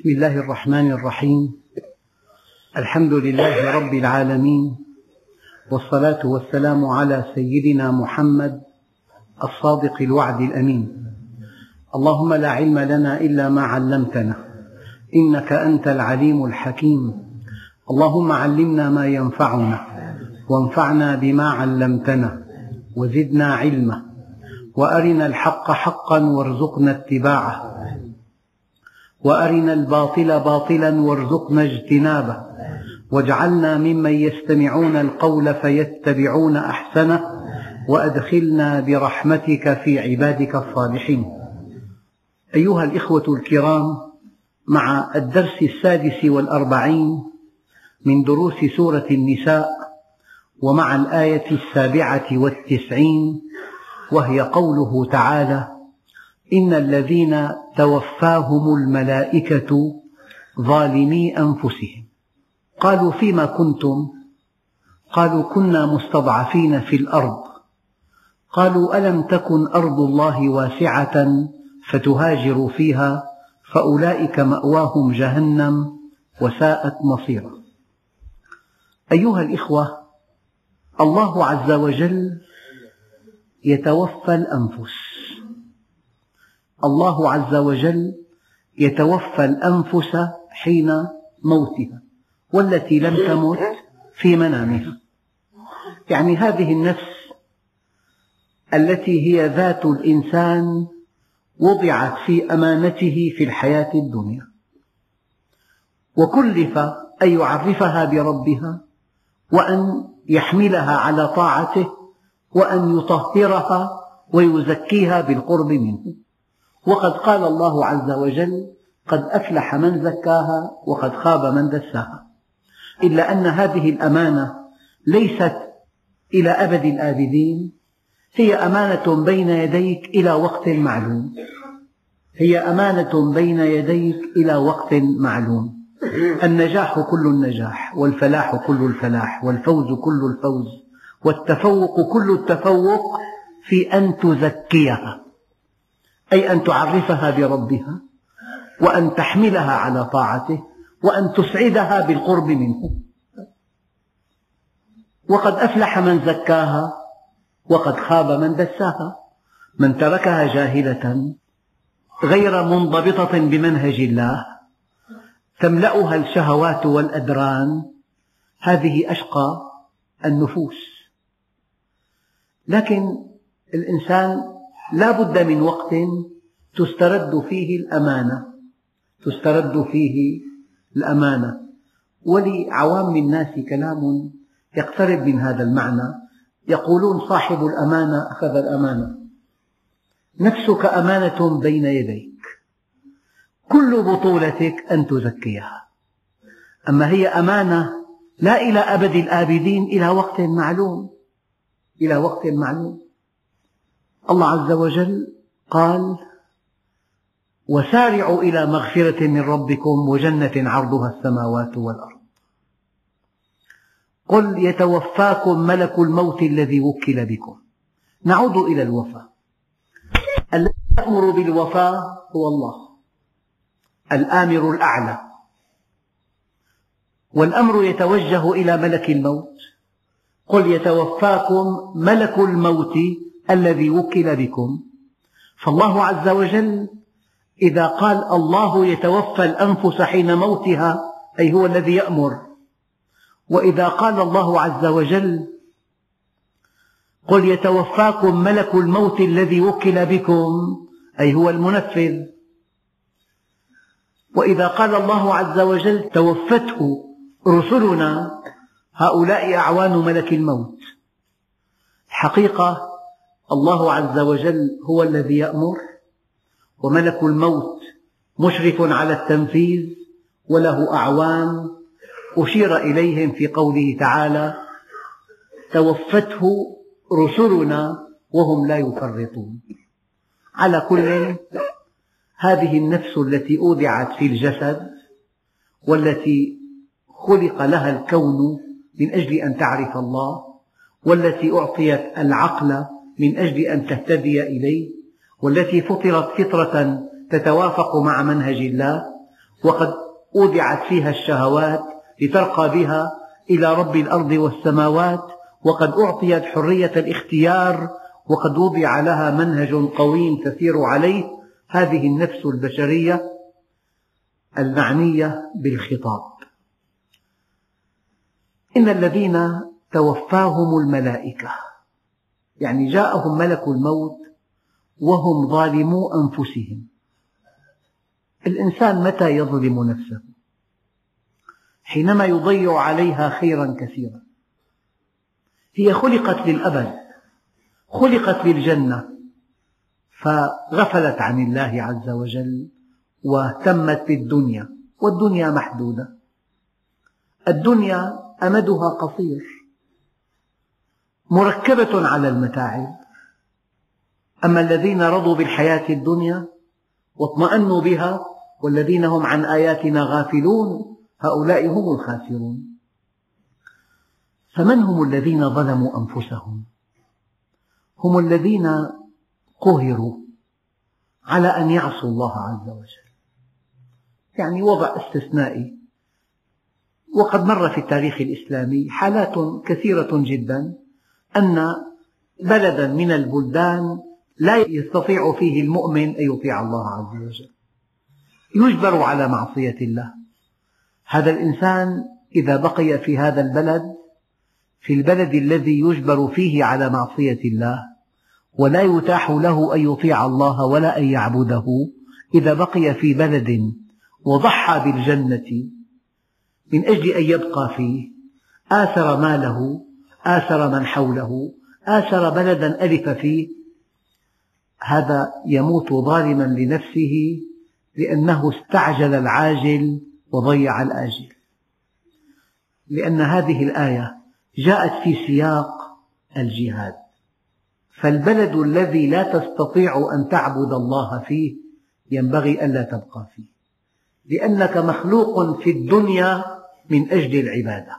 بسم الله الرحمن الرحيم. الحمد لله رب العالمين. والصلاة والسلام على سيدنا محمد الصادق الوعد الأمين. اللهم لا علم لنا إلا ما علمتنا. إنك أنت العليم الحكيم. اللهم علمنا ما ينفعنا وانفعنا بما علمتنا وزدنا علما وأرنا الحق حقا وارزقنا اتباعه. وأرنا الباطل باطلا وارزقنا اجتنابه. واجعلنا ممن يستمعون القول فيتبعون أحسنه وأدخلنا برحمتك في عبادك الصالحين. أيها الإخوة الكرام مع الدرس السادس والأربعين من دروس سورة النساء ومع الآية السابعة والتسعين وهي قوله تعالى إن الذين توفاهم الملائكة ظالمي أنفسهم. قالوا فيما كنتم؟ قالوا كنا مستضعفين في الأرض. قالوا ألم تكن أرض الله واسعة فتهاجروا فيها فأولئك مأواهم جهنم وساءت مصيرا. أيها الإخوة الله عز وجل يتوفى الأنفس. الله عز وجل يتوفى الأنفس حين موتها والتي لم تمت في منامها. يعني هذه النفس التي هي ذات الإنسان وضعت في أمانته في الحياة الدنيا. وكلف أن يعرفها بربها وأن يحملها على طاعته وأن يطهرها ويزكيها بالقرب منه. وقد قال الله عز وجل قد أفلح من زكاها وقد خاب من دساها. إلا أن هذه الأمانة ليست إلى أبد الآبدين هي أمانة بين يديك إلى وقت معلوم. هي أمانة بين يديك إلى وقت معلوم. النجاح كل النجاح والفلاح كل الفلاح والفوز كل الفوز والتفوق كل التفوق في أن تزكيها. أي أن تعرفها بربها وأن تحملها على طاعته وأن تسعدها بالقرب منه. وقد أفلح من زكاها وقد خاب من دساها من تركها جاهلة غير منضبطة بمنهج الله. تملأها الشهوات والأدران. هذه أشقى النفوس. لكن الإنسان لا بد من وقت تسترد فيه الأمانة تسترد فيه الأمانة. ولعوام الناس كلام يقترب من هذا المعنى. يقولون صاحب الأمانة أخذ الأمانة. نفسك أمانة بين يديك. كل بطولتك أن تزكيها. أما هي أمانة لا إلى أبد الآبدين إلى وقت معلوم. إلى وقت معلوم. الله عز وجل قال وسارعوا إلى مغفرة من ربكم وجنة عرضها السماوات والأرض. قل يتوفاكم ملك الموت الذي وكل بكم. نعود إلى الوفاة الذي يأمر بالوفاة هو الله الآمر الأعلى. والأمر يتوجه إلى ملك الموت. قل يتوفاكم ملك الموت الذي وكل بكم. فالله عز وجل إذا قال الله يتوفى الأنفس حين موتها أي هو الذي يأمر. وإذا قال الله عز وجل قل يتوفاكم ملك الموت الذي وكل بكم أي هو المنفذ. وإذا قال الله عز وجل توفته رسلنا هؤلاء أعوان ملك الموت. الحقيقة الله عز وجل هو الذي يأمر وملك الموت مشرف على التنفيذ وله أعوان أشير إليهم في قوله تعالى توفته رسلنا وهم لا يفرطون. على كل هذه النفس التي أودعت في الجسد والتي خلق لها الكون من أجل أن تعرف الله والتي أعطيت العقل من أجل أن تهتدي إليه والتي فطرت فطرة تتوافق مع منهج الله وقد أودعت فيها الشهوات لترقى بها إلى رب الأرض والسماوات وقد أعطيت حرية الاختيار وقد وضع لها منهج قويم تسير عليه هذه النفس البشرية المعنية بالخطاب. إن الذين توفاهم الملائكة يعني جاءهم ملك الموت وهم ظالمو أنفسهم. الإنسان متى يظلم نفسه؟ حينما يضيع عليها خيرا كثيرا. هي خلقت للأبد خلقت للجنة فغفلت عن الله عز وجل واهتمت بالدنيا والدنيا محدودة. الدنيا أمدها قصير. مركبة على المتاعب. أما الذين رضوا بالحياة الدنيا واطمأنوا بها والذين هم عن آياتنا غافلون هؤلاء هم الخاسرون. فمن هم الذين ظلموا أنفسهم؟ هم الذين قهروا على أن يعصوا الله عز وجل. يعني وضع استثنائي. وقد مر في التاريخ الإسلامي حالات كثيرة جدا. أن بلدا من البلدان لا يستطيع فيه المؤمن أن يطيع الله عز وجل. يجبر على معصية الله. هذا الإنسان إذا بقي في هذا البلد في البلد الذي يجبر فيه على معصية الله ولا يتاح له أن يطيع الله ولا أن يعبده إذا بقي في بلد وضحى بالجنة من أجل أن يبقى فيه آثر ماله آثر من حوله آثر بلدا ألف فيه. هذا يموت ظالما لنفسه لأنه استعجل العاجل وضيع الآجل. لأن هذه الآية جاءت في سياق الجهاد. فالبلد الذي لا تستطيع أن تعبد الله فيه ينبغي ألا تبقى فيه. لأنك مخلوق في الدنيا من أجل العبادة.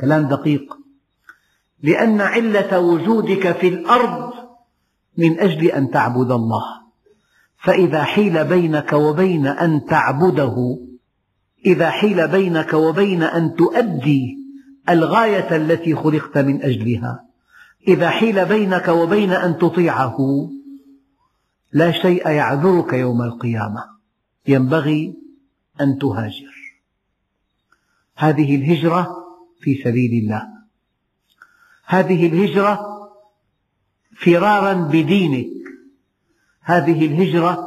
كلام دقيق. لأن علة وجودك في الأرض من أجل أن تعبد الله. فإذا حيل بينك وبين أن تعبده إذا حيل بينك وبين أن تؤدي الغاية التي خلقت من أجلها إذا حيل بينك وبين أن تطيعه لا شيء يعذرك يوم القيامة. ينبغي أن تهاجر. هذه الهجرة في سبيل الله. هذه الهجرة فرارا بدينك. هذه الهجرة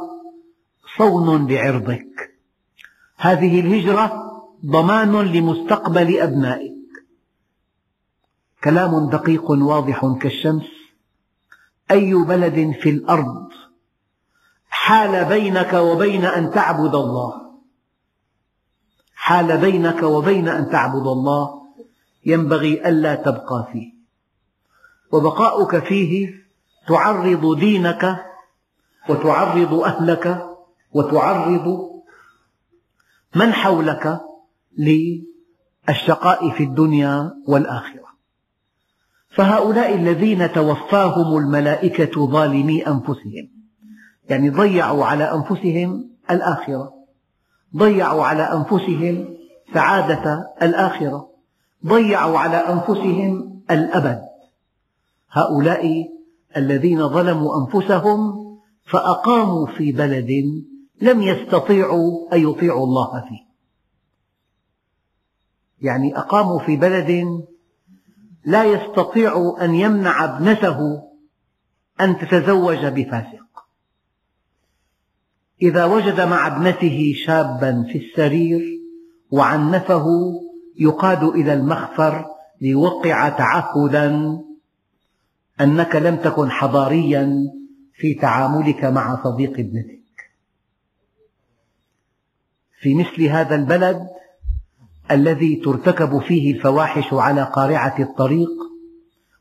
صون لعرضك. هذه الهجرة ضمان لمستقبل أبنائك. كلام دقيق واضح كالشمس. أي بلد في الأرض حال بينك وبين أن تعبد الله؟ حال بينك وبين أن تعبد الله. ينبغي ألا تبقى فيه. وبقاؤك فيه تعرض دينك وتعرض أهلك وتعرض من حولك للشقاء في الدنيا والآخرة. فهؤلاء الذين توفاهم الملائكة ظالمي أنفسهم يعني ضيعوا على أنفسهم الآخرة ضيعوا على أنفسهم سعادة الآخرة ضيعوا على أنفسهم الأبد. هؤلاء الذين ظلموا أنفسهم فأقاموا في بلد لم يستطيعوا أن يطيعوا الله فيه. يعني أقاموا في بلد لا يستطيع أن يمنع ابنته أن تتزوج بفاسق. إذا وجد مع ابنته شابا في السرير وعنفه يقاد إلى المخفر ليوقع تعهدا أنك لم تكن حضاريا في تعاملك مع صديق ابنتك. في مثل هذا البلد الذي ترتكب فيه الفواحش على قارعة الطريق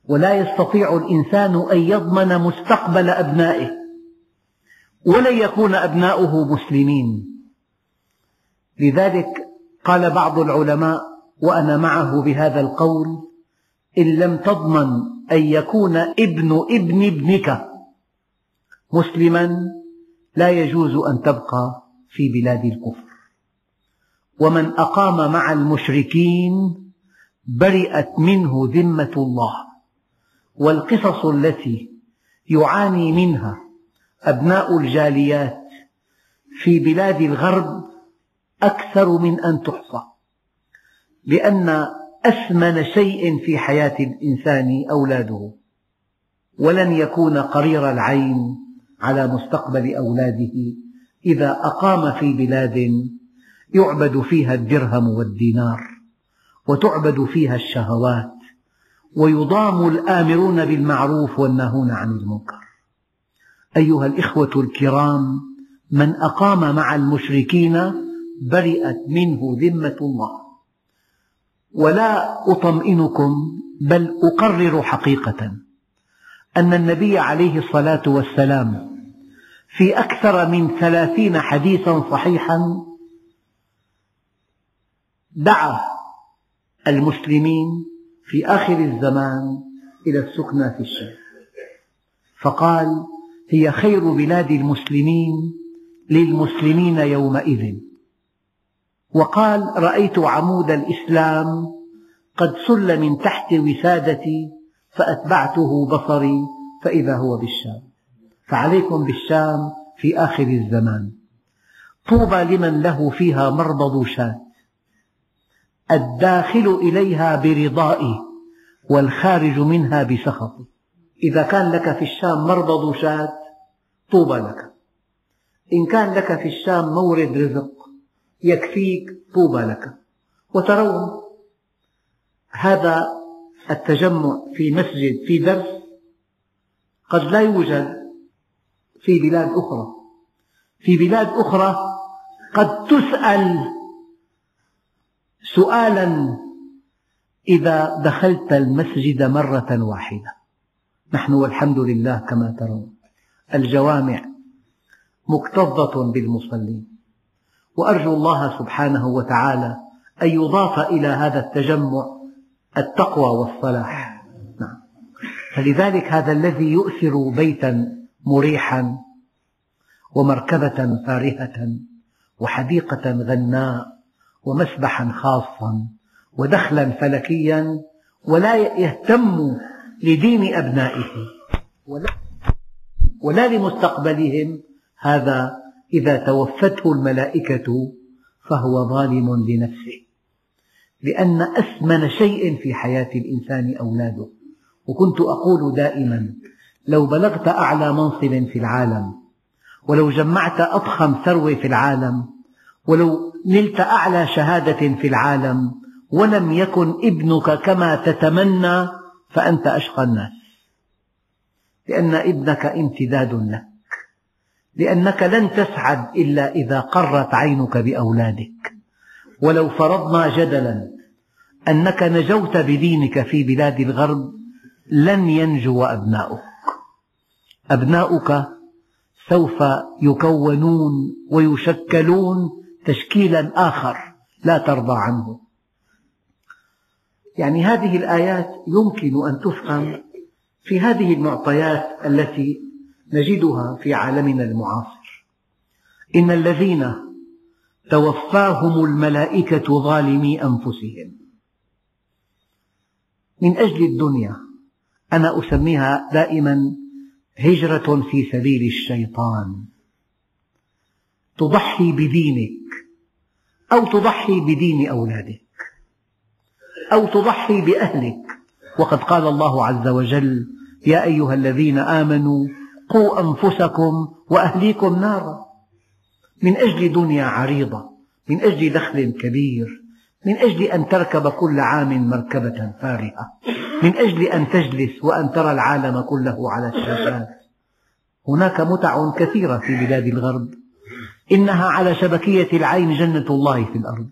ولا يستطيع الإنسان أن يضمن مستقبل أبنائه ولن يكون أبناؤه مسلمين. لذلك قال بعض العلماء وأنا معه بهذا القول إن لم تضمن أن يكون ابن ابن ابنك مسلما لا يجوز أن تبقى في بلاد الكفر. ومن أقام مع المشركين برئت منه ذمة الله والقصص التي يعاني منها أبناء الجاليات في بلاد الغرب أكثر من أن تحصى لأن أثمن شيء في حياة الإنسان أولاده ولن يكون قرير العين على مستقبل أولاده. إذا أقام في بلاد يعبد فيها الدرهم والدينار وتعبد فيها الشهوات ويضام الآمرون بالمعروف والناهون عن المنكر. أيها الإخوة الكرام من أقام مع المشركين برئت منه ذمة الله. ولا أطمئنكم بل أقرر حقيقة أن النبي عليه الصلاة والسلام في أكثر من ثلاثين حديثا صحيحا دعا المسلمين في آخر الزمان إلى السكنى في الشام. فقال هي خير بلاد المسلمين للمسلمين يومئذ. وقال رأيت عمود الإسلام قد سل من تحت وسادتي فأتبعته بصري فإذا هو بالشام. فعليكم بالشام في آخر الزمان. طوبى لمن له فيها مربض شاة. الداخل إليها برضائي والخارج منها بسخطي. إذا كان لك في الشام مربض شاة طوبى لك. إن كان لك في الشام مورد رزق يكفيك طوبى لك وترون هذا التجمع في مسجد في درس قد لا يوجد في بلاد أخرى. في بلاد أخرى قد تسأل سؤالا إذا دخلت المسجد مرة واحدة. نحن والحمد لله كما ترون. الجوامع مكتظة بالمصلين. وأرجو الله سبحانه وتعالى أن يضاف إلى هذا التجمع التقوى والصلاح نعم. فلذلك هذا الذي يؤثر بيتا مريحا ومركبة فارهة وحديقة غناء ومسبحا خاصا ودخلا فلكيا ولا يهتم لدين أبنائه ولا, ولا لمستقبلهم هذا إذا توفته الملائكة فهو ظالم لنفسه لأن أثمن شيء في حياة الإنسان أولاده. وكنت أقول دائما لو بلغت أعلى منصب في العالم ولو جمعت أضخم ثروة في العالم ولو نلت أعلى شهادة في العالم ولم يكن ابنك كما تتمنى فأنت أشقى الناس. لأن ابنك امتداد لك لأنك لن تسعد إلا إذا قرت عينك بأولادك. ولو فرضنا جدلا أنك نجوت بدينك في بلاد الغرب لن ينجو أبناؤك. أبناؤك سوف يكونون ويشكلون تشكيلا آخر لا ترضى عنه. يعني هذه الآيات يمكن أن تفهم في هذه المعطيات التي نجدها في عالمنا المعاصر. إن الذين توفاهم الملائكة ظالمي أنفسهم. من أجل الدنيا أنا أسميها دائما هجرة في سبيل الشيطان. تضحي بدينك أو تضحي بدين أولادك أو تضحي بأهلك. وقد قال الله عز وجل يا أيها الذين آمنوا قوا أنفسكم وأهليكم نارا. من أجل دنيا عريضة من أجل دخل كبير من أجل أن تركب كل عام مركبة فارهة من أجل أن تجلس وأن ترى العالم كله على الشاشات هناك متع كثيرة في بلاد الغرب إنها على شبكية العين جنة الله في الأرض.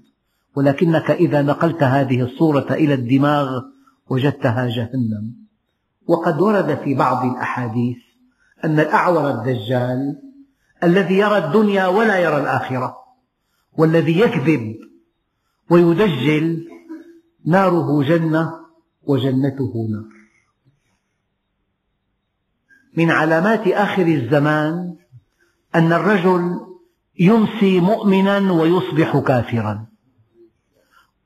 ولكنك إذا نقلت هذه الصورة إلى الدماغ وجدتها جهنم. وقد ورد في بعض الأحاديث أن الأعور الدجال الذي يرى الدنيا ولا يرى الآخرة والذي يكذب ويدجل ناره جنة وجنته نار. من علامات آخر الزمان أن الرجل يمسي مؤمنا ويصبح كافرا.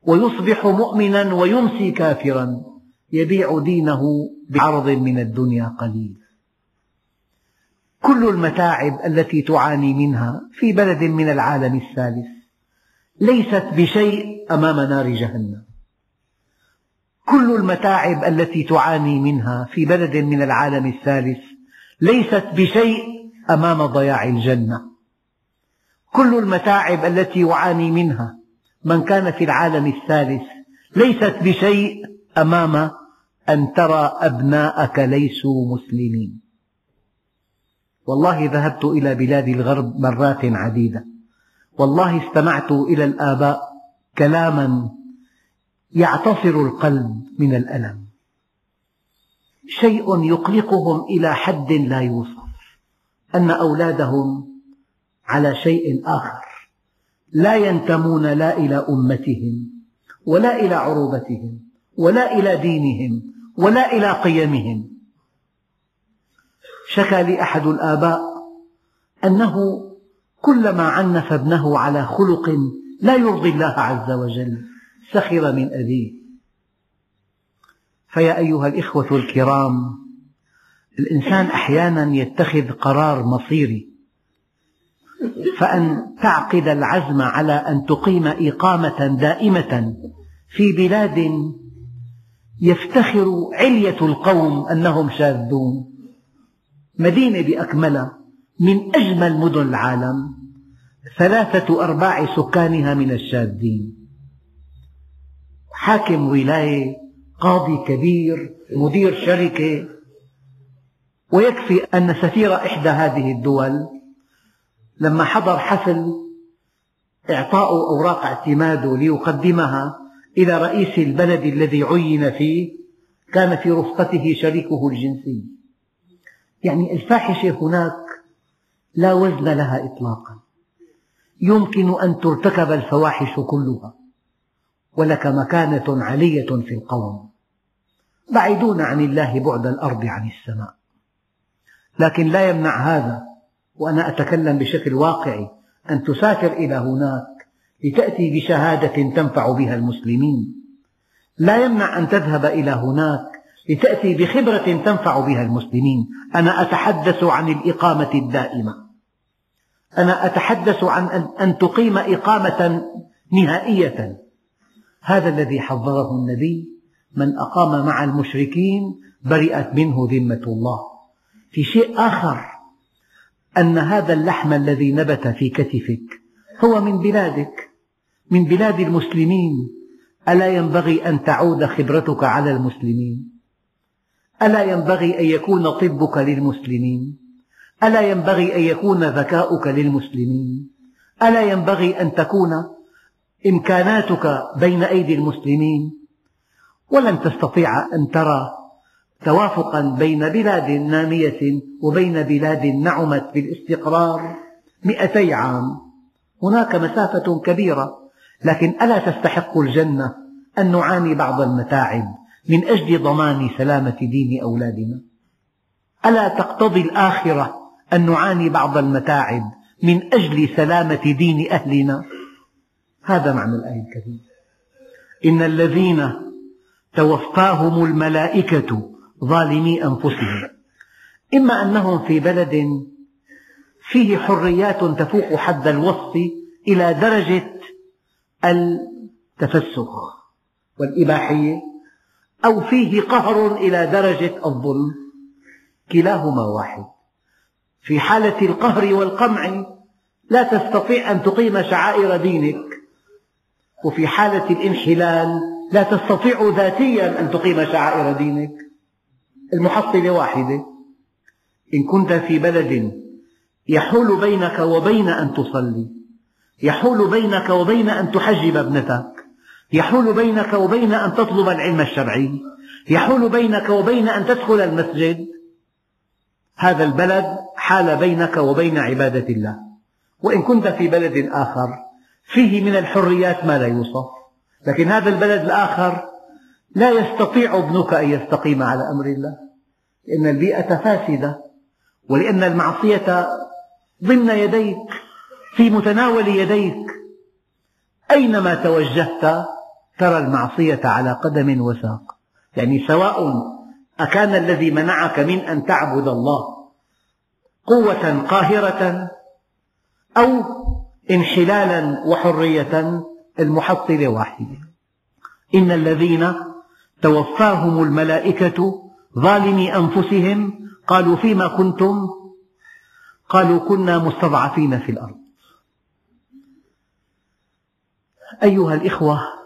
ويصبح مؤمنا ويمسي كافرا. يبيع دينه بعرض من الدنيا قليل. كل المتاعب التي تعاني منها في بلد من العالم الثالث ليست بشيء أمام نار جهنم. كل المتاعب التي تعاني منها في بلد من العالم الثالث ليست بشيء أمام ضياع الجنة. كل المتاعب التي يعاني منها من كان في العالم الثالث ليست بشيء أمام أن ترى أبناءك ليسوا مسلمين. والله ذهبت إلى بلاد الغرب مرات عديدة. والله استمعت إلى الآباء كلاما يعتصر القلب من الألم. شيء يقلقهم إلى حد لا يوصف. أن أولادهم على شيء آخر. لا ينتمون لا إلى أمتهم ولا إلى عروبتهم ولا إلى دينهم ولا إلى قيمهم. شكى لي أحد الآباء أنه كلما عنف ابنه على خلق لا يرضي الله عز وجل سخر من أبيه. فيا أيها الإخوة الكرام الإنسان أحيانا يتخذ قرار مصيري فأن تعقد العزم على أن تقيم إقامة دائمة في بلاد يفتخر علية القوم أنهم شاذون. مدينة بأكملها من أجمل مدن العالم ثلاثة أرباع سكانها من الشاذين حاكم ولاية قاضي كبير مدير شركة. ويكفي أن سفير إحدى هذه الدول. لما حضر حفل إعطاء أوراق اعتماده ليقدمها إلى رئيس البلد الذي عين فيه كان في رفقته شريكه الجنسي. يعني الفاحشة هناك لا وزن لها إطلاقا. يمكن أن ترتكب الفواحش كلها ولك مكانة علية في القوم بعيدون عن الله بعد الأرض عن السماء. لكن لا يمنع هذا وأنا أتكلم بشكل واقعي أن تسافر إلى هناك لتأتي بشهادة تنفع بها المسلمين. لا يمنع أن تذهب إلى هناك لتأتي بخبرة تنفع بها المسلمين. أنا أتحدث عن الإقامة الدائمة. أنا أتحدث عن أن تقيم إقامة نهائية. هذا الذي حذره النبي. من أقام مع المشركين برئت منه ذمة الله. في شيء آخر أن هذا اللحم الذي نبت في كتفك هو من بلادك من بلاد المسلمين. ألا ينبغي أن تعود خبرتك على المسلمين؟ ألا ينبغي أن يكون طبك للمسلمين؟ ألا ينبغي أن يكون ذكاؤك للمسلمين؟ ألا ينبغي أن تكون إمكاناتك بين أيدي المسلمين؟ ولن تستطيع أن ترى توافقا بين بلاد نامية وبين بلاد نعمت بالاستقرار مئتي عام. هناك مسافة كبيرة لكن ألا تستحق الجنة أن نعاني بعض المتاعب. من أجل ضمان سلامة دين أولادنا. ألا تقتضي الآخرة أن نعاني بعض المتاعب من أجل سلامة دين أهلنا؟ هذا معنى الآية الكريمة. إن الذين توفاهم الملائكة ظالمي أنفسهم. إما أنهم في بلد فيه حريات تفوق حد الوصف إلى درجة التفسخ والإباحية. أو فيه قهر إلى درجة الظلم. كلاهما واحد. في حالة القهر والقمع لا تستطيع أن تقيم شعائر دينك. وفي حالة الانحلال لا تستطيع ذاتيا أن تقيم شعائر دينك. المحصلة واحدة. إن كنت في بلد يحول بينك وبين أن تصلي يحول بينك وبين أن تحجب ابنتك. يحول بينك وبين أن تطلب العلم الشرعي يحول بينك وبين أن تدخل المسجد. هذا البلد حال بينك وبين عبادة الله. وإن كنت في بلد آخر فيه من الحريات ما لا يوصف. لكن هذا البلد الآخر لا يستطيع ابنك أن يستقيم على أمر الله. لأن البيئة فاسدة ولأن المعصية ضمن يديك في متناول يديك. أينما توجهت ترى المعصية على قدم وساق. يعني سواء أكان الذي منعك من أن تعبد الله قوة قاهرة أو انحلالا وحرية المحصلة واحدة إن الذين توفاهم الملائكة ظالمي أنفسهم قالوا فيما كنتم؟ قالوا كنا مستضعفين في الأرض. أيها الإخوة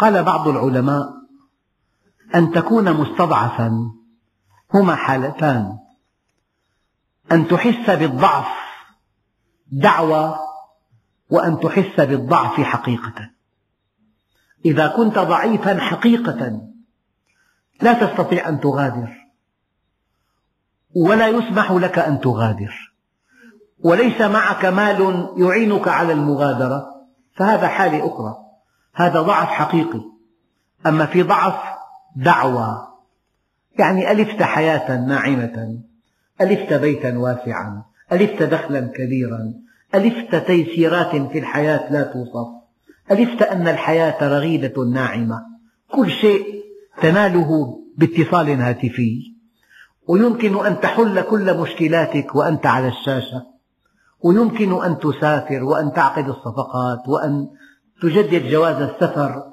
قال بعض العلماء أن تكون مستضعفا هما حالتان. أن تحس بالضعف دعوى وأن تحس بالضعف حقيقة. إذا كنت ضعيفا حقيقة لا تستطيع أن تغادر ولا يسمح لك أن تغادر. وليس معك مال يعينك على المغادرة. فهذا حالة أخرى. هذا ضعف حقيقي. أما في ضعف دعوى يعني ألفت حياة ناعمة ألفت بيتا واسعا ألفت دخلا كبيرا ألفت تيسيرات في الحياة لا توصف ألفت أن الحياة رغيدة ناعمة. كل شيء تناله باتصال هاتفي. ويمكن أن تحل كل مشكلاتك وأنت على الشاشة. ويمكن أن تسافر وأن تعقد الصفقات وأن تجدد جواز السفر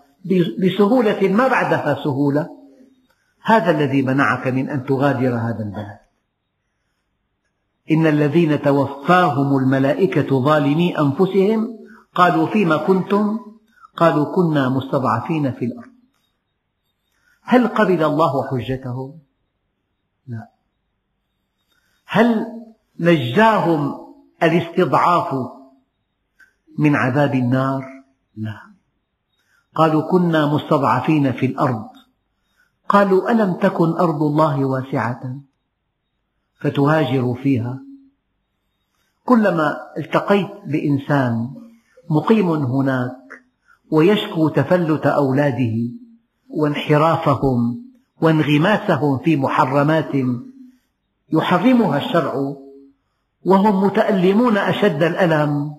بسهولة ما بعدها سهولة. هذا الذي منعك من أن تغادر هذا البلد. إن الذين توفاهم الملائكة ظالمي أنفسهم قالوا فيما كنتم؟ قالوا كنا مستضعفين في الأرض. هل قبل الله حجتهم؟ لا. هل نجاهم الاستضعاف من عذاب النار؟ لا قالوا كنا مستضعفين في الأرض. قالوا ألم تكن أرض الله واسعة؟ فتهاجروا فيها. كلما التقيت بإنسان مقيم هناك ويشكو تفلت أولاده وانحرافهم وانغماسهم في محرمات يحرمها الشرع وهم متألمون أشد الألم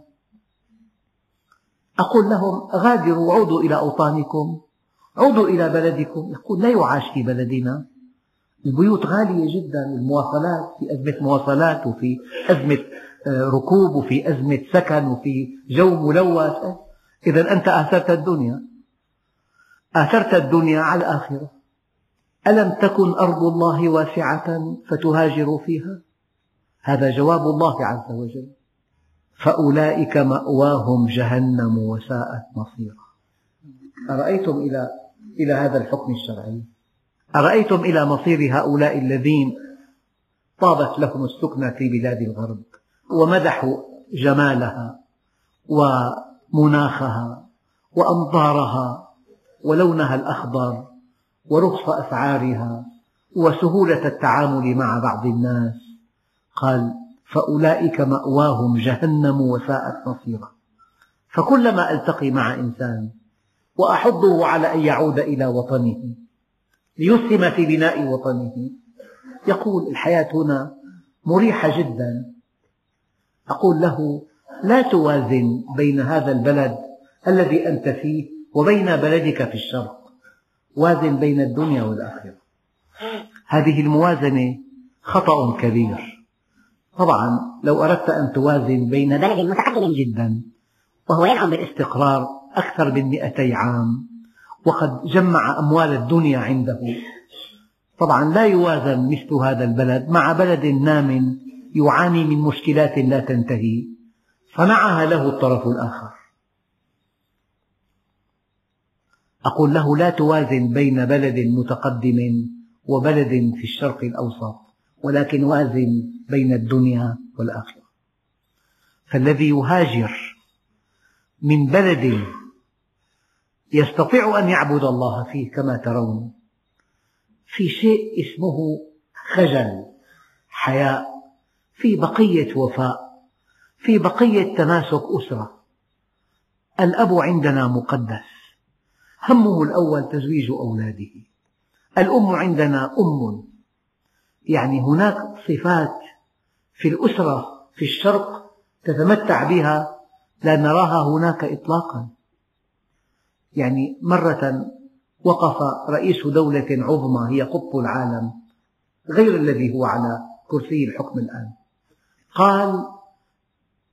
أقول لهم غادروا عودوا إلى أوطانكم عودوا إلى بلدكم. يقول لا يعاش في بلدنا. البيوت غالية جدا المواصلات في أزمة مواصلات وفي أزمة آه، ركوب وفي أزمة سكن وفي جو ملوث. إذا أنت آثرت الدنيا. آثرت الدنيا على الآخرة. ألم تكن أرض الله واسعة فتهاجروا فيها؟ هذا جواب الله عز وجل. فأولئك مأواهم جهنم وساءت مصيرا. أرأيتم إلى إلى هذا الحكم الشرعي؟ أرأيتم إلى مصير هؤلاء الذين طابت لهم السكنى في بلاد الغرب ومدحوا جمالها ومناخها وأمطارها ولونها الأخضر ورخص أسعارها وسهولة التعامل مع بعض الناس. قال فأولئك مأواهم جهنم وساءت مصيرا. فكلما ألتقي مع إنسان وأحضه على أن يعود إلى وطنه ليسهم في بناء وطنه يقول الحياة هنا مريحة جدا. أقول له لا توازن بين هذا البلد الذي أنت فيه وبين بلدك في الشرق. وازن بين الدنيا والآخرة. هذه الموازنة خطأ كبير. طبعا لو أردت أن توازن بين بلد متقدم جدا وهو ينعم بالاستقرار أكثر من مئتي عام وقد جمع أموال الدنيا عنده. طبعا لا يوازن مثل هذا البلد مع بلد نام يعاني من مشكلات لا تنتهي صنعها له الطرف الآخر. أقول له لا توازن بين بلد متقدم وبلد في الشرق الأوسط. ولكن وازن بين الدنيا والآخرة. فالذي يهاجر من بلد يستطيع أن يعبد الله فيه كما ترون في شيء اسمه خجل حياء في بقية وفاء في بقية تماسك أسرة. الأب عندنا مقدس همه الأول تزويج أولاده. الأم عندنا أم. يعني هناك صفات في الأسرة في الشرق تتمتع بها لا نراها هناك إطلاقا. يعني مرة وقف رئيس دولة عظمى هي قطب العالم غير الذي هو على كرسي الحكم الآن. قال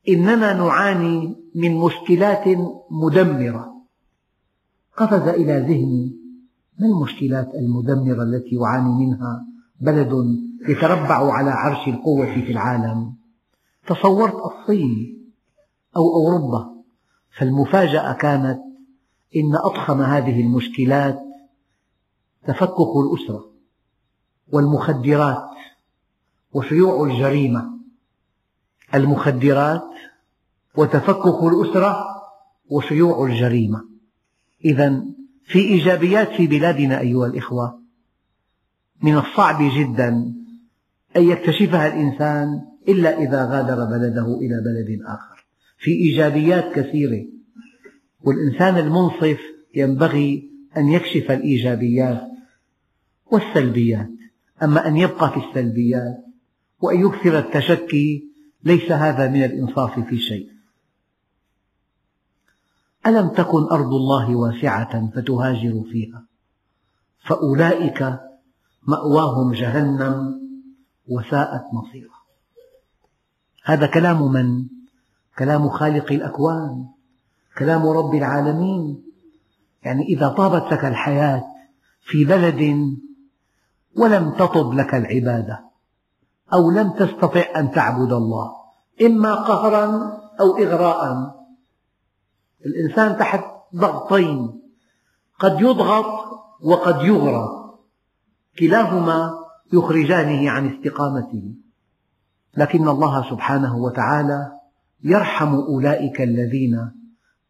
إننا نعاني من مشكلات مدمرة. قفز إلى ذهني ما المشكلات المدمرة التي يعاني منها بلد يتربع على عرش القوة في العالم. تصورت الصين أو أوروبا فالمفاجأة كانت إن أضخم هذه المشكلات تفكك الأسرة والمخدرات وشيوع الجريمة. المخدرات وتفكك الأسرة وشيوع الجريمة. إذا في إيجابيات في بلادنا أيها الإخوة من الصعب جدا أن يكتشفها الإنسان إلا إذا غادر بلده إلى بلد آخر. في إيجابيات كثيرة. والإنسان المنصف ينبغي أن يكشف الإيجابيات والسلبيات. أما أن يبقى في السلبيات وأن يكثر التشكي ليس هذا من الإنصاف في شيء. ألم تكن أرض الله واسعة فتهاجروا فيها؟ فأولئك مأواهم جهنم وساءت مصيرا هذا كلام من؟ كلام خالق الأكوان كلام رب العالمين. يعني إذا طابت لك الحياة في بلد ولم تطب لك العبادة أو لم تستطع أن تعبد الله إما قهرا أو إغراء. الإنسان تحت ضغطين قد يضغط وقد يغرى كلاهما يخرجانه عن استقامته. لكن الله سبحانه وتعالى يرحم أولئك الذين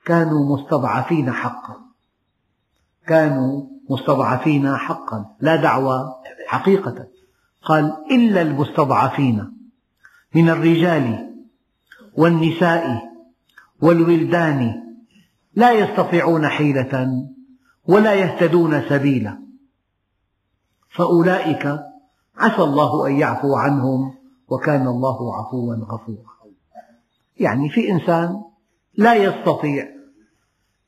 كانوا مستضعفين حقا. كانوا مستضعفين حقا. لا دعوى حقيقة. قال إلا المستضعفين من الرجال والنساء والولدان لا يستطيعون حيلة ولا يهتدون سبيلا. فأولئك عسى الله أن يعفو عنهم وكان الله عفوا غفورا. يعني في إنسان لا يستطيع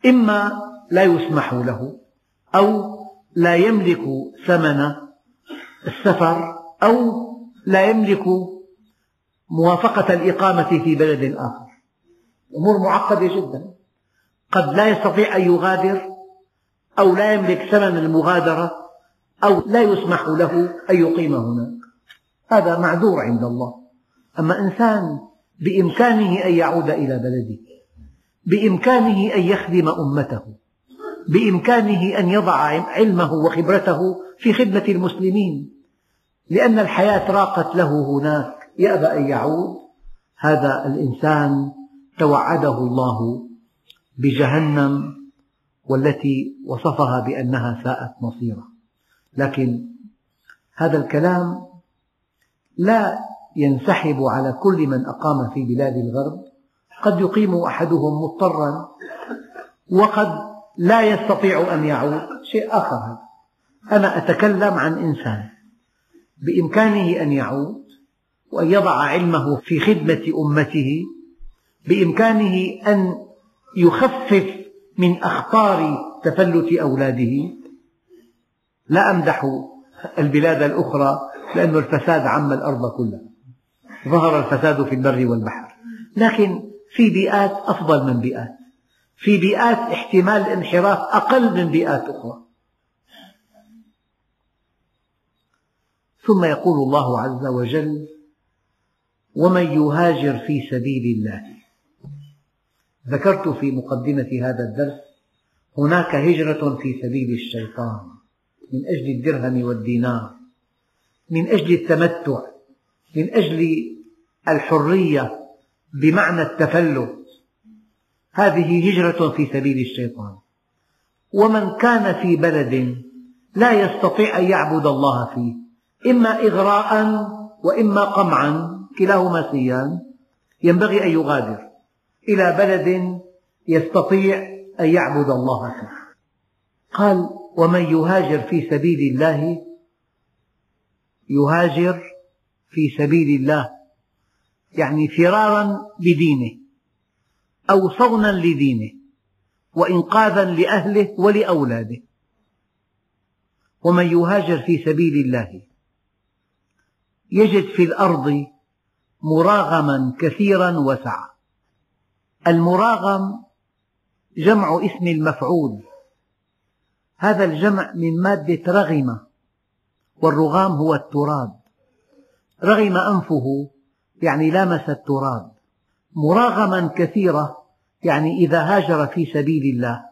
إما لا يسمح له أو لا يملك ثمن السفر أو لا يملك موافقة الإقامة في بلد آخر. أمور معقدة جدا. قد لا يستطيع أن يغادر أو لا يملك ثمن المغادرة أو لا يسمح له أن يقيم هناك. هذا معذور عند الله. أما إنسان بإمكانه أن يعود إلى بلده بإمكانه أن يخدم أمته بإمكانه أن يضع علمه وخبرته في خدمة المسلمين لأن الحياة راقت له هناك يأبى أن يعود هذا الإنسان توعده الله بجهنم والتي وصفها بأنها ساءت مصيرا لكن هذا الكلام لا ينسحب على كل من أقام في بلاد الغرب. قد يقيم أحدهم مضطرا وقد لا يستطيع أن يعود. شيء آخر. هذا أنا أتكلم عن إنسان بإمكانه أن يعود وأن يضع علمه في خدمة أمته بإمكانه أن يخفف من أخطار تفلت أولاده. لا أمدح البلاد الأخرى لأن الفساد عم الأرض كلها. ظهر الفساد في البر والبحر. لكن في بيئات أفضل من بيئات. في بيئات احتمال الانحراف أقل من بيئات أخرى. ثم يقول الله عز وجل ومن يهاجر في سبيل الله. ذكرت في مقدمة هذا الدرس هناك هجرة في سبيل الشيطان. من أجل الدرهم والدينار من أجل التمتع من أجل الحرية بمعنى التفلت. هذه هجرة في سبيل الشيطان. ومن كان في بلد لا يستطيع أن يعبد الله فيه إما إغراء وإما قمعا كلاهما سيان ينبغي أن يغادر إلى بلد يستطيع أن يعبد الله فيه. قال ومن يهاجر في سبيل الله يهاجر في سبيل الله يعني فرارا بدينه أو صونا لدينه وإنقاذا لأهله ولأولاده. ومن يهاجر في سبيل الله يجد في الأرض مراغما كثيرا وسعة المراغم جمع اسم المفعول. هذا الجمع من مادة رغم والرغام هو التراب. رغم أنفه يعني لامس التراب. مراغما كثيرة يعني إذا هاجر في سبيل الله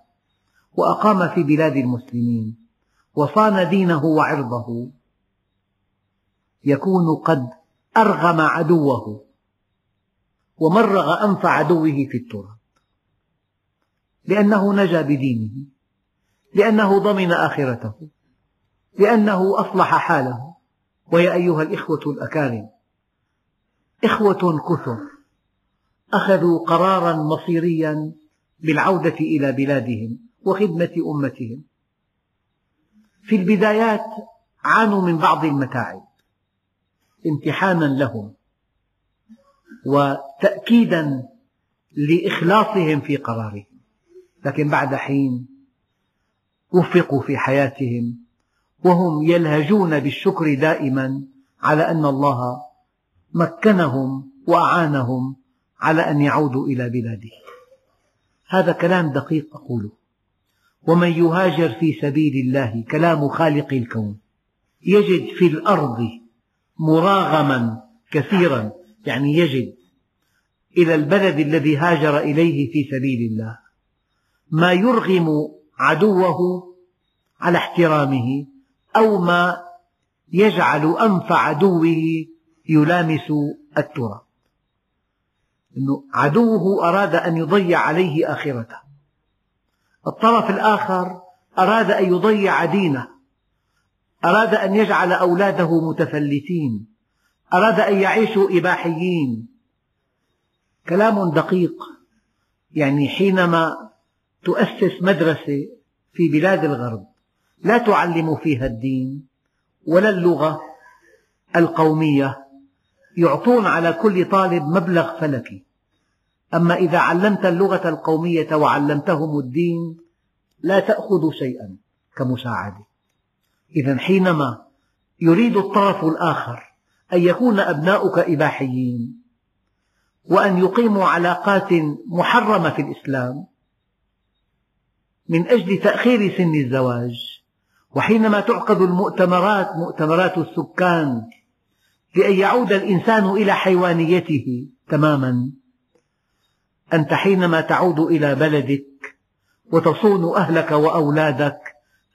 وأقام في بلاد المسلمين وصان دينه وعرضه يكون قد أرغم عدوه ومرغ أنف عدوه في التراب. لأنه نجا بدينه. لأنه ضمن آخرته. لأنه أصلح حاله. ويا أيها الإخوة الأكارم إخوة كثر أخذوا قرارا مصيريا بالعودة إلى بلادهم وخدمة أمتهم. في البدايات عانوا من بعض المتاعب امتحانا لهم وتأكيدا لإخلاصهم في قرارهم. لكن بعد حين وفقوا في حياتهم وهم يلهجون بالشكر دائما على أن الله مكنهم وأعانهم على أن يعودوا إلى بلاده. هذا كلام دقيق أقوله. ومن يهاجر في سبيل الله كلام خالق الكون يجد في الأرض مراغما كثيرا يعني يجد إلى البلد الذي هاجر إليه في سبيل الله ما يرغم عدوه على احترامه أو ما يجعل أنف عدوه يلامس التراب. أنه عدوه أراد أن يضيع عليه آخرته. الطرف الآخر أراد أن يضيع دينه. أراد أن يجعل أولاده متفلتين. أراد أن يعيشوا إباحيين. كلام دقيق. يعني حينما تؤسس مدرسة في بلاد الغرب. لا تعلم فيها الدين ولا اللغة القومية. يعطون على كل طالب مبلغ فلكي. أما إذا علمت اللغة القومية وعلمتهم الدين لا تأخذ شيئا كمساعدة. إذا حينما يريد الطرف الآخر أن يكون أبناؤك إباحيين وأن يقيموا علاقات محرمة في الإسلام من أجل تأخير سن الزواج. وحينما تعقد المؤتمرات مؤتمرات السكان لأن يعود الإنسان إلى حيوانيته تماما. أنت حينما تعود إلى بلدك وتصون أهلك وأولادك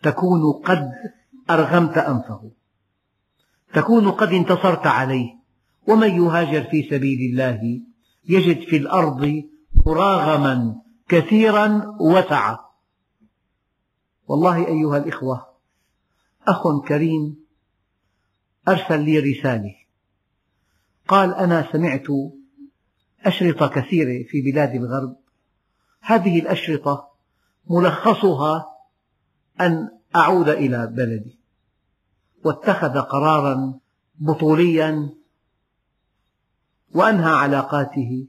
تكون قد أرغمت أنفه. تكون قد انتصرت عليه. ومن يهاجر في سبيل الله؟ يجد في الأرض مراغما كثيرا وسعة والله أيها الإخوة أخ كريم أرسل لي رسالة. قال أنا سمعت أشرطة كثيرة في بلاد الغرب. هذه الأشرطة ملخصها أن أعود إلى بلدي. واتخذ قرارا بطوليا وأنهى علاقاته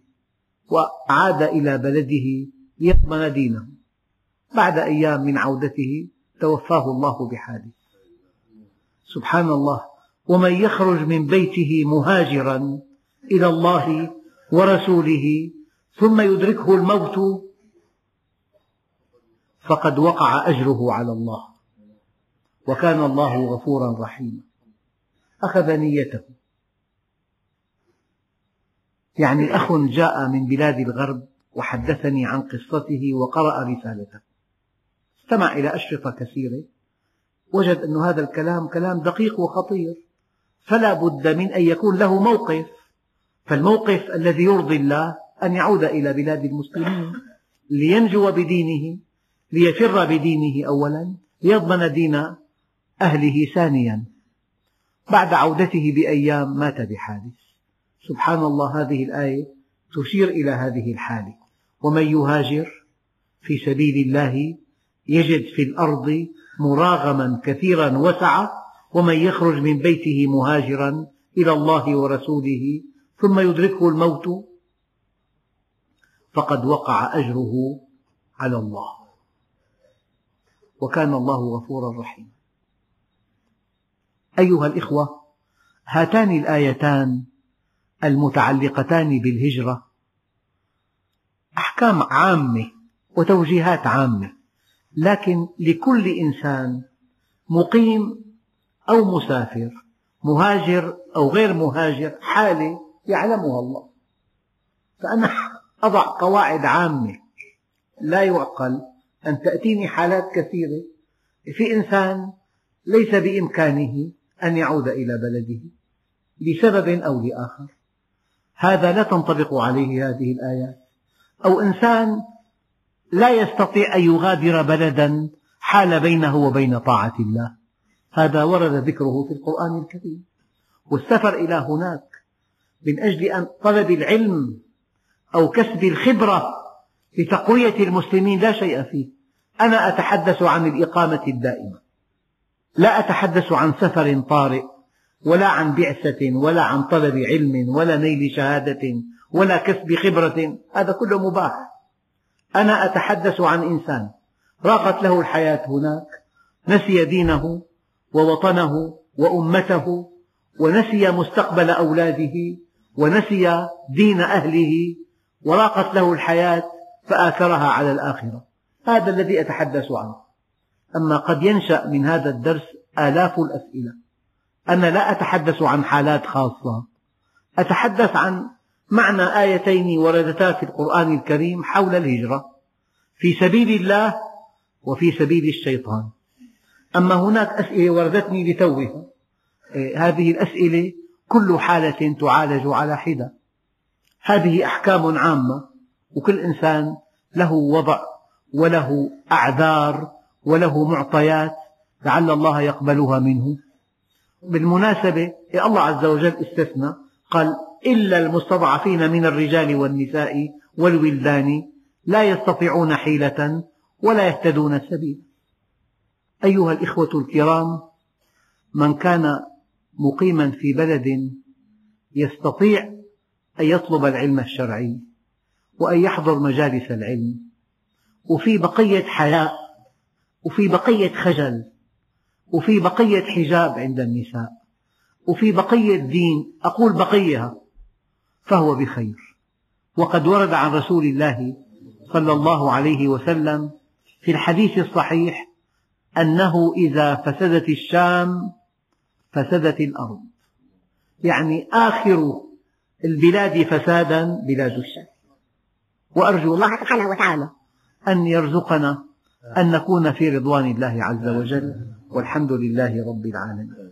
وعاد إلى بلده ليضمن دينه. بعد أيام من عودته توفاه الله بحادث سبحان الله. ومن يخرج من بيته مهاجرا إلى الله ورسوله ثم يدركه الموت فقد وقع أجره على الله. وكان الله غفورا رحيما. أخذ نيته. يعني أخ جاء من بلاد الغرب وحدثني عن قصته وقرأ رسالته. استمع إلى أشرطة كثيرة. وجد أن هذا الكلام كلام دقيق وخطير. فلا بد من أن يكون له موقف. فالموقف الذي يرضي الله أن يعود إلى بلاد المسلمين لينجو بدينه ليفر بدينه أولا ليضمن دين أهله ثانيا. بعد عودته بأيام مات بحادث. سبحان الله هذه الآية تشير إلى هذه الحالة. ومن يهاجر في سبيل الله يجد في الأرض مراغما كثيرا وسعة ومن يخرج من بيته مهاجرا إلى الله ورسوله ثم يدركه الموت فقد وقع أجره على الله. وكان الله غفورا رحيما. أيها الإخوة هاتان الآيتان المتعلقتان بالهجرة أحكام عامة وتوجيهات عامة. لكن لكل إنسان مقيم أو مسافر مهاجر أو غير مهاجر حالة يعلمها الله. فأنا أضع قواعد عامة. لا يعقل أن تأتيني حالات كثيرة في إنسان ليس بإمكانه أن يعود إلى بلده لسبب أو لآخر. هذا لا تنطبق عليه هذه الآيات. أو إنسان لا يستطيع أن يغادر بلدا حال بينه وبين طاعة الله. هذا ورد ذكره في القرآن الكريم. والسفر إلى هناك من أجل أن طلب العلم أو كسب الخبرة لتقوية المسلمين لا شيء فيه. أنا أتحدث عن الإقامة الدائمة. لا أتحدث عن سفر طارئ ولا عن بعثة ولا عن طلب علم ولا نيل شهادة ولا كسب خبرة. هذا كله مباح. أنا أتحدث عن إنسان. راقت له الحياة هناك نسي دينه ووطنه وأمته ونسي مستقبل أولاده ونسي دين أهله وراقت له الحياة فآثرها على الآخرة. هذا الذي أتحدث عنه. أما قد ينشأ من هذا الدرس آلاف الأسئلة. أنا لا أتحدث عن حالات خاصة. أتحدث عن معنى آيتين وردتا في القرآن الكريم حول الهجرة في سبيل الله وفي سبيل الشيطان. أما هناك أسئلة وردتني لتوها إيه، هذه الأسئلة كل حالة تعالج على حدة. هذه أحكام عامة وكل إنسان له وضع وله أعذار وله معطيات لعل الله يقبلها منه. بالمناسبة الله عز وجل استثنى قال إلا المستضعفين من الرجال والنساء والولدان لا يستطيعون حيلة ولا يهتدون سبيلا. أيها الإخوة الكرام من كان مقيما في بلد يستطيع أن يطلب العلم الشرعي وأن يحضر مجالس العلم وفي بقية حياء وفي بقية خجل وفي بقية حجاب عند النساء وفي بقية دين أقول بقية فهو بخير. وقد ورد عن رسول الله صلى الله عليه وسلم في الحديث الصحيح أنه إذا فسدت الشام فسدت الأرض. يعني آخر البلاد فسادا بلاد الشام. وأرجو الله سبحانه وتعالى أن يرزقنا أن نكون في رضوان الله عز وجل. والحمد لله رب العالمين.